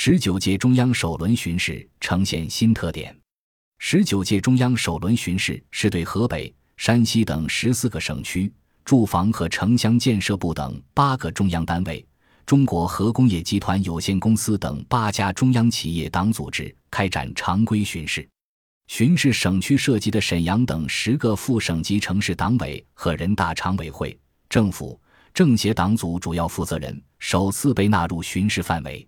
十九届中央首轮巡视呈现新特点。十九届中央首轮巡视是对河北、山西等十四个省区、住房和城乡建设部等八个中央单位、中国核工业集团有限公司等八家中央企业党组织开展常规巡视。巡视省区涉及的沈阳等十个副省级城市党委和人大常委会、政府、政协党组主要负责人首次被纳入巡视范围。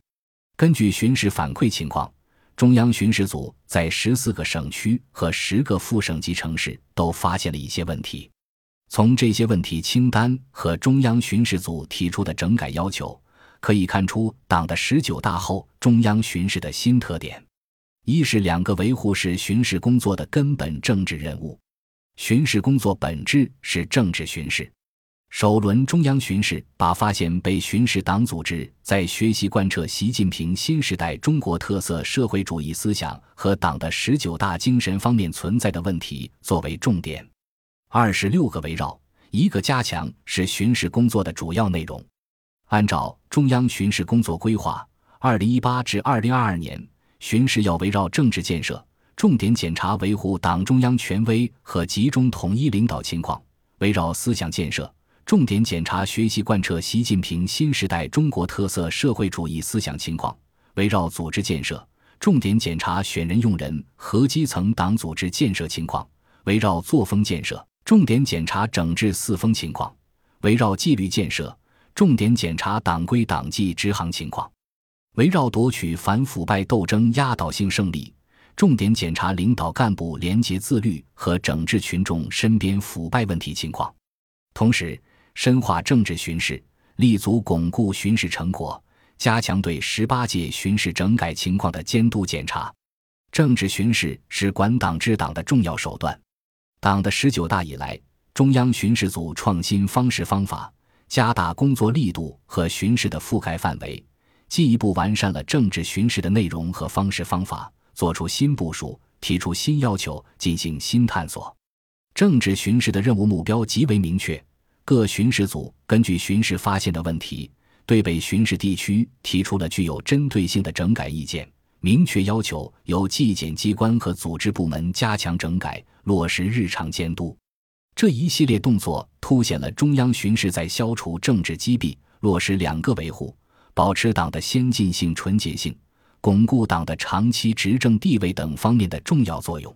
根据巡视反馈情况，中央巡视组在十四个省区和十个副省级城市都发现了一些问题。从这些问题清单和中央巡视组提出的整改要求，可以看出党的十九大后中央巡视的新特点。一是两个维护是巡视工作的根本政治任务，巡视工作本质是政治巡视。首轮中央巡视把发现被巡视党组织在学习贯彻习近平新时代中国特色社会主义思想和党的十九大精神方面存在的问题作为重点。二十六个围绕一个加强是巡视工作的主要内容。按照中央巡视工作规划，二零一八至二零二二年。巡视要围绕政治建设，重点检查维护党中央权威和集中统一领导情况；围绕思想建设，重点检查学习贯彻习近平新时代中国特色社会主义思想情况；围绕组织建设，重点检查选人用人和基层党组织建设情况；围绕作风建设，重点检查整治四风情况；围绕纪律建设，重点检查党规党纪执行情况。围绕夺取反腐败斗争压倒性胜利，重点检查领导干部廉洁自律和整治群众身边腐败问题情况，同时深化政治巡视，立足巩固巡视成果，加强对十八届巡视整改情况的监督检查。政治巡视是管党治党的重要手段。党的十九大以来，中央巡视组创新方式方法，加大工作力度和巡视的覆盖范围。进一步完善了政治巡视的内容和方式方法，作出新部署，提出新要求，进行新探索。政治巡视的任务目标极为明确，各巡视组根据巡视发现的问题，对被巡视地区提出了具有针对性的整改意见，明确要求由纪检机关和组织部门加强整改，落实日常监督。这一系列动作凸显了中央巡视在消除政治积弊、落实两个维护。保持党的先进性、纯洁性，巩固党的长期执政地位等方面的重要作用。